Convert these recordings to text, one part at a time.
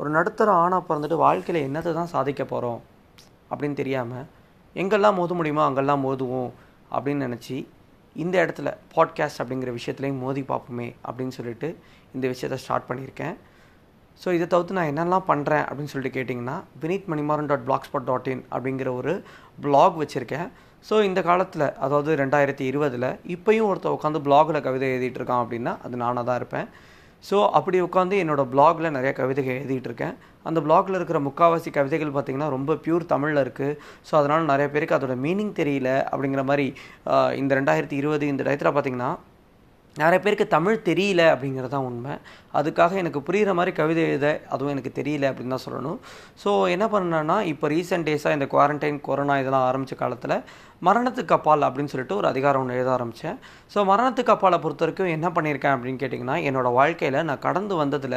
ஒரு நடுத்தர ஆணாக பிறந்துட்டு வாழ்க்கையில் என்னத்தை தான் சாதிக்க போகிறோம் அப்படின்னு தெரியாமல் எங்கெல்லாம் மோத முடியுமோ அங்கெல்லாம் மோதுவோம் அப்படின்னு நினச்சி இந்த இடத்துல பாட்காஸ்ட் அப்படிங்கிற விஷயத்துலையும் மோதி பார்ப்போமே அப்படின்னு சொல்லிட்டு இந்த விஷயத்த ஸ்டார்ட் பண்ணியிருக்கேன். ஸோ இதை தவிர்த்து நான் என்னெல்லாம் பண்ணுறேன் அப்படின்னு சொல்லிட்டு கேட்டிங்கன்னா Vineeth Manimaran dot blog spot dot in அப்படிங்கிற ஒரு பிளாக் வச்சுருக்கேன். ஸோ இந்த காலத்தில் அதாவது ரெண்டாயிரத்தி இருபதில் இப்போயும் ஒருத்தர் உட்காந்து பிளாகில் கவிதை எழுதிட்டு இருக்கான் அப்படின்னா அது நானாக தான் இருப்பேன். ஸோ அப்படி உட்காந்து என்னோடய பிளாகில் நிறைய கவிதைகள் எழுதிட்டு இருக்கேன் அந்த பிளாகில் இருக்கிற முக்கால்வாசி கவிதைகள் பார்த்திங்கன்னா ரொம்ப பியூர் தமிழில் இருக்குது ஸோ அதனால் நிறைய பேருக்கு அதோட மீனிங் தெரியல அப்படிங்கிற மாதிரி இந்த ரெண்டாயிரத்தி இருபது இந்த டயத்தில் பார்த்திங்கன்னா நிறைய பேருக்கு தமிழ் தெரியல அப்படிங்கிறது தான் உண்மை. அதுக்காக எனக்கு புரிகிற மாதிரி கவிதை எழுத அதுவும் எனக்கு தெரியல அப்படின்னு தான் சொல்லணும். ஸோ என்ன பண்ணேன்னா இப்போ ரீசெண்ட் டேஸாக இந்த குவாரண்டைன் கொரோனா இதெல்லாம் ஆரம்பித்த காலத்தில் மரணத்துக்கு அப்பால் அப்படின்னு சொல்லிட்டு ஒரு அதிகாரம் ஒன்று எழுத ஆரம்பித்தேன் ஸோ மரணத்துக்கு அப்பாலை பொறுத்த வரைக்கும் என்ன பண்ணியிருக்கேன் அப்படின்னு கேட்டிங்கன்னா என்னோடய வாழ்க்கையில் நான் கடந்து வந்ததில்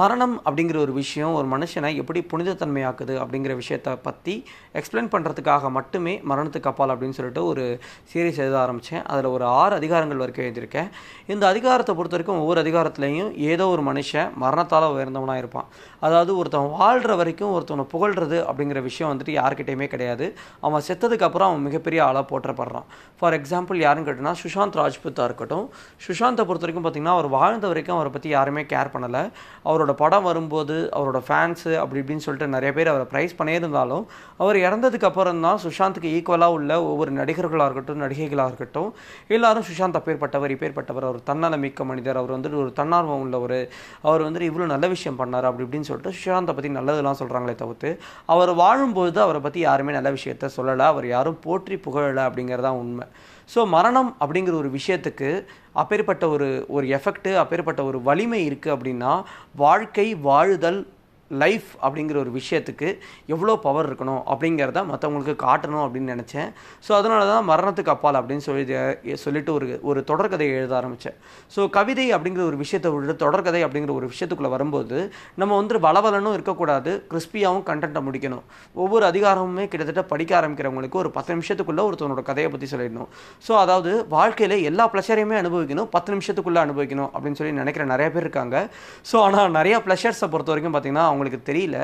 மரணம் அப்படிங்கிற ஒரு விஷயம் ஒரு மனுஷனை எப்படி புனிதத்தன்மையாக்குது அப்படிங்கிற விஷயத்தை பற்றி எக்ஸ்பிளைன் பண்ணுறதுக்காக மட்டுமே மரணத்துக்கு அப்பால் அப்படின்னு சொல்லிட்டு ஒரு சீரீஸ் எழுத ஆரம்பித்தேன் அதில் ஒரு ஆறு அதிகாரங்கள் வரைக்கும் எழுதியிருக்கேன். இந்த அதிகாரத்தை பொறுத்த வரைக்கும் ஒவ்வொரு அதிகாரத்துலேயும் ஏதோ ஒரு மனுஷன் மரணத்தால் உயர்ந்தவனாக இருப்பான். அதாவது ஒருத்தன் வாழ்கிற வரைக்கும் ஒருத்தவனை புகழ்றது அப்படிங்கிற விஷயம் வந்துட்டு யார்கிட்டையுமே கிடையாது. அவன் செத்ததுக்கு அப்புறம் அவன் மிகப்பெரிய ஆளாக போற்றப்படுறான். ஃபார் எக்ஸாம்பிள் யாருன்னு கேட்டினா சுஷாந்த் ராஜ்புத்தாக இருக்கட்டும். சுஷாந்தை பொறுத்த வரைக்கும் பார்த்தீங்கன்னா அவர் வாழ்ந்த வரைக்கும் அவரை பற்றி யாருமே கேர் பண்ணலை. அவரோட படம் வரும்போது அவரோட ஃபேன்ஸு அப்படி இப்படின்னு சொல்லிட்டு நிறைய பேர் அவரை ப்ரைஸ் பண்ணியிருந்தாலும் அவர் இறந்ததுக்கு அப்புறம் தான் சுஷாந்துக்கு ஈக்குவலாக உள்ள ஒவ்வொரு நடிகர்களாக இருக்கட்டும் நடிகைகளாக இருக்கட்டும் எல்லாரும் சுஷாந்த் அப்பேற்பட்டவர் இப்பேற்பட்டவர் அவர் தன்னலமிக்க மனிதர் அவர் வந்துட்டு ஒரு தன்னார்வம் உள்ளவர் அவர் வந்துட்டு இவ்வளோ நல்ல விஷயம் பண்ணார் அப்படி இப்படின்னு சொல்லிட்டு சுஷாந்தை பற்றி நல்லதெல்லாம் சொல்கிறாங்களே தவிர்த்து அவர் வாழும்போது அவரை பற்றி யாருமே நல்ல விஷயத்த சொல்லலை அவர் யாரும் போற்றி புகழலை அப்படிங்கிறதான் உண்மை. ஸோ மரணம் அப்படிங்கிற ஒரு விஷயத்துக்கு அப்பேற்பட்ட ஒரு ஒரு எஃபெக்ட்டு அப்பேற்பட்ட ஒரு வலிமை இருக்குது அப்படின்னா வாழ்க்கை வாழுதல் லைஃப் அப்படிங்கிற ஒரு விஷயத்துக்கு எவ்வளோ பவர் இருக்கணும் அப்படிங்கிறத மற்றவங்களுக்கு காட்டணும் அப்படின்னு நினச்சேன். ஸோ அதனால தான் மரணத்துக்கு அப்பால் அப்படின்னு சொல்லி சொல்லிட்டு ஒரு ஒரு தொடர்கதையை எழுத ஆரம்பித்தேன் ஸோ கவிதை அப்படிங்கிற ஒரு விஷயத்தை விட தொடர்கதை அப்படிங்கிற ஒரு விஷயத்துக்குள்ளே வரும்போது நம்ம வந்து வளவலனும் இருக்கக்கூடாது கிறிஸ்பியாகவும் கண்டென்ட்டை முடிக்கணும். ஒவ்வொரு அதிகாரமுமே கிட்டத்தட்ட படிக்க ஆரம்பிக்கிறவங்களுக்கு ஒரு பத்து நிமிஷத்துக்குள்ளே ஒருத்தவனோட கதையை பற்றி சொல்லிடணும். ஸோ அதாவது வாழ்க்கையில் எல்லா ப்ளஷரையுமே அனுபவிக்கணும் பத்து நிமிஷத்துக்குள்ளே அனுபவிக்கணும் அப்படின்னு சொல்லி நினைக்கிற நிறைய பேர் இருக்காங்க. ஸோ ஆனால் நிறைய ப்ளஷர்ஸை பொறுத்த வரைக்கும் பார்த்தீங்கன்னா அவங்களுக்கு தெரியல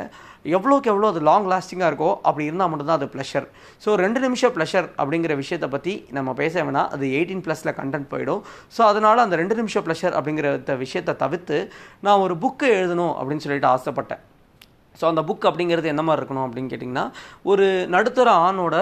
எவ்வளோக்கு எவ்வளோ அது லாங் லாஸ்டிங்காக இருக்கோ அப்படி இருந்தால் மட்டும்தான் அது ப்ளஷர் ஸோ ரெண்டு நிமிஷம் ப்ளஷர் அப்படிங்கிற விஷயத்தை பற்றி நம்ம பேச வேணாம் அது எயிட்டீன் ப்ளஸில் கண்டென்ட் போயிடும். ஸோ அதனால் அந்த ரெண்டு நிமிஷம் ப்ளஷர் அப்படிங்கிற விஷயத்தை தவிர்த்து நான் ஒரு புக்கு எழுதணும் அப்படின்னு சொல்லிட்டு ஆசைப்பட்டேன். ஸோ அந்த புக் அப்படிங்கிறது என்ன மாதிரி இருக்கணும் அப்படின்னு கேட்டிங்கன்னா ஒரு நடுத்தர ஆணோட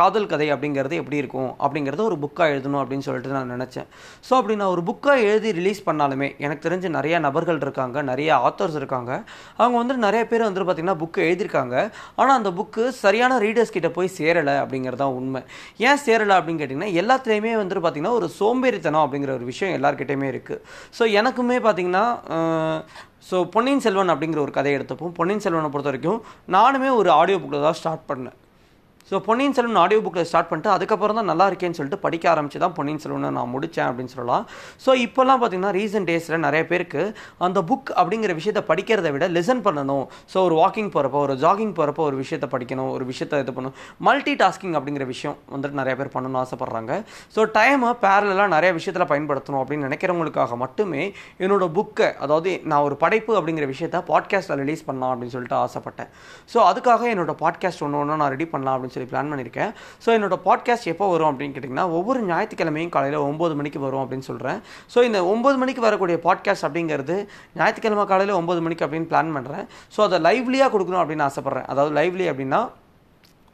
காதல் கதை அப்படிங்கிறது எப்படி இருக்கும்? அப்படிங்கிறத ஒரு புக்காக எழுதணும் அப்படின்னு சொல்லிட்டு நான் நினச்சேன். ஸோ அப்படி நான் ஒரு புக்காக எழுதி ரிலீஸ் பண்ணாலுமே எனக்கு தெரிஞ்ச நிறைய நபர்கள் இருக்காங்க நிறைய ஆத்தர்ஸ் இருக்காங்க. அவங்க வந்து நிறைய பேர் வந்து பார்த்திங்கன்னா புக்கு எழுதியிருக்காங்க. ஆனால் அந்த புக்கு சரியான ரீடர்ஸ் கிட்ட போய் சேரலை அப்படிங்கிறது தான் உண்மை. ஏன் சேரலை அப்படின்னு கேட்டிங்கன்னா எல்லாத்துலேயுமே வந்துட்டு பார்த்திங்கன்னா ஒரு சோம்பேறித்தனம் அப்படிங்கிற ஒரு விஷயம் எல்லாருக்கிட்டையுமே இருக்குது ஸோ எனக்குமே பார்த்திங்கன்னா ஸோ பொன்னியின் செல்வன் அப்படிங்கிற ஒரு கதையை எடுத்தப்போ பொன்னியின் செல்வனை பொறுத்த வரைக்கும் நானுமே ஒரு ஆடியோ புக்கில் தான் ஸ்டார்ட் பண்ணேன். ஸோ பொன்னியின் செல்வன் ஆடியோ புக்கில் ஸ்டார்ட் பண்ணிட்டு அதுக்கப்புறம் தான் நல்லா இருக்கேன்னு சொல்லிட்டு படிக்க ஆரம்பிச்சு தான் பொன்னியின் செல்வனை நான் முடித்தேன் அப்படின்னு சொல்லலாம். ஸோ இப்போல்லாம் பார்த்தீங்கன்னா ரீசெண்ட் டேஸில் நிறைய பேருக்கு அந்த புக் அப்படிங்கிற விஷயத்தை படிக்கிறத விட லெசன் பண்ணணும். ஸோ ஒரு வாக்கிங் போகிறப்போ ஒரு ஜாகிங் போகிறப்போ ஒரு விஷயத்தை படிக்கணும் ஒரு விஷயத்தை இது பண்ணணும். மல்டி டாஸ்கிங் அப்படிங்கிற விஷயம் வந்துட்டு நிறைய பேர் பண்ணணும்னு ஆசைப்பட்றாங்க. ஸோ டைமை பேரலாக நிறைய விஷயத்தில் பயன்படுத்தணும் அப்படின்னு நினைக்கிறவங்களுக்காக மட்டுமே என்னோட புக்கை அதாவது நான் ஒரு படைப்பு அப்படிங்கிற விஷயத்த பாட்காஸ்ட்டில் ரிலீஸ் பண்ணலாம் அப்படின்னு சொல்லிட்டு ஆசைப்பட்டேன். ஸோ அதுக்காக என்னோட பாட்காஸ்ட் ஒன்று ஒன்று நான் ரெடி பண்ணலாம் அப்படின்னு சொல்லி பிளான் பண்ணியிருக்கேன் ஸோ என்னோட பாட்காஸ்ட் எப்போ வரும் அப்படின்னு கேட்டிங்கன்னா ஒவ்வொரு ஞாயிற்றுக்கிழமையும் காலையில் ஒம்பது மணிக்கு வரும் அப்படின்னு சொல்கிறேன் ஸோ இந்த ஒம்பது மணிக்கு வரக்கூடிய பாட்காஸ்ட் அப்படிங்கிறது ஞாயிற்றுக்கிழமை காலையில் ஒம்பது மணிக்கு அப்படின்னு பிளான் பண்ணுறேன் ஸோ அதை லைவ்லியாக கொடுக்கணும் அப்படின்னு ஆசைப்பட்றேன். அதாவது லைவ்லி அப்படின்னா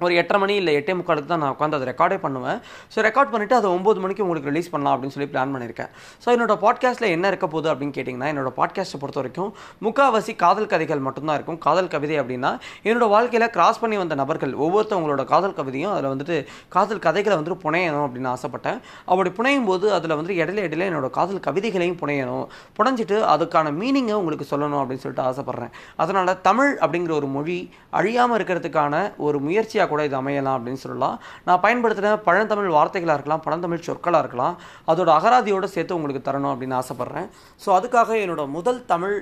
ஒரு எட்டரை மணி இல்லை எட்டே முக்காலுக்கு தான் நான் உட்காந்து அதை ரெக்கார்டே பண்ணுவேன். ஸோ ரெக்கார்ட் பண்ணிவிட்டு அதை ஒம்பது மணிக்கு உங்களுக்கு ரிலீஸ் பண்ணலாம் அப்படின்னு சொல்லி பிளான் பண்ணியிருக்கேன். ஸோ என்னோட பாட்காஸ்ட்டில் என்ன இருக்க போகுது அப்படின்னு கேட்டிங்கன்னா என்னோட பாட்காஸ்ட்டை பொறுத்த வரைக்கும் முக்காவாசி காதல் கதைகள் மட்டும்தான் இருக்கும். காதல் கவிதை அப்படின்னா என்னோட வாழ்க்கையில் கிராஸ் பண்ணி வந்த நபர்கள் ஒவ்வொருத்தவங்களோட காதல் கவிதையும் அதில் வந்துட்டு காதல் கதைகளை வந்துட்டு புனையணும் அப்படின்னு ஆசைப்பட்டேன். அப்படி புனையும் போது அதில் வந்து இடையில இடையில என்னோட காதல் கவிதைகளையும் புனையணும். புனைஞ்சிட்டு அதுக்கான மீனிங்கை உங்களுக்கு சொல்லணும் அப்படின்னு சொல்லிட்டு ஆசைப்பட்றேன். அதனால் தமிழ் அப்படிங்கிற ஒரு மொழி அழியாமல் இருக்கிறதுக்கான ஒரு முயற்சியாக பயிற்சியாக கூட இது அமையலாம் அப்படின்னு சொல்லலாம். நான் பயன்படுத்தின பழந்தமிழ் வார்த்தைகளாக இருக்கலாம் பழந்தமிழ் சொற்களாக இருக்கலாம் அதோட அகராதியோடு சேர்த்து உங்களுக்கு தரணும் அப்படின்னு ஆசைப்பட்றேன். ஸோ அதுக்காக என்னோட முதல் தமிழ்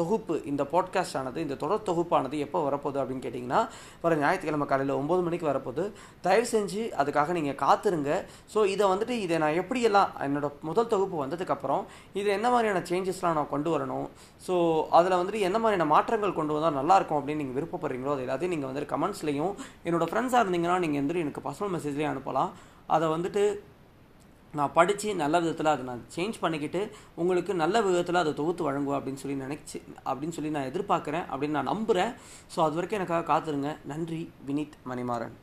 தொகுப்பு இந்த பாட்காஸ்ட் ஆனது இந்த தொடர் தொகுப்பானது எப்போ வரப்போகுது அப்படின்னு கேட்டிங்கன்னா வர ஞாயிற்றுக்கிழமை காலையில் ஒம்பது மணிக்கு வரப்போகுது. தயவு செஞ்சு அதுக்காக நீங்கள் காத்துருங்க. ஸோ இதை வந்துட்டு இதை நான் எப்படியெல்லாம் என்னோட முதல் தொகுப்பு வந்ததுக்கப்புறம் இது என்ன மாதிரியான சேஞ்சஸ்லாம் நான் கொண்டு வரணும்? ஸோ அதில் வந்துட்டு என்ன மாதிரியான மாற்றங்கள் கொண்டு வந்தால் நல்லாயிருக்கும் அப்படின்னு நீங்கள் விருப்பப்படுறீங்களோ அது எல்லாத்தையும் நீங்கள் வந்துட்டு கமெண்ட்ஸ்லையும் என்னோட ஃப்ரெண்ட்ஸாக இருந்தீங்கன்னா நீங்கள் வந்துட்டு எனக்கு பர்சனல் மெசேஜ்லேயே அனுப்பலாம். அதை வந்துட்டு நான் படித்து நல்ல விதத்தில் அதை நான் சேஞ்ச் பண்ணிக்கிட்டு உங்களுக்கு நல்ல விதத்தில் அதை தொகுத்து வழங்குவோம் அப்படின்னு சொல்லி நினச்சி அப்படின்னு சொல்லி நான் எதிர்பார்க்குறேன் அப்படின்னு நான் நம்புகிறேன் ஸோ அது வரைக்கும் எனக்காக காத்துருங்க. நன்றி வினித் மணிமாறன்.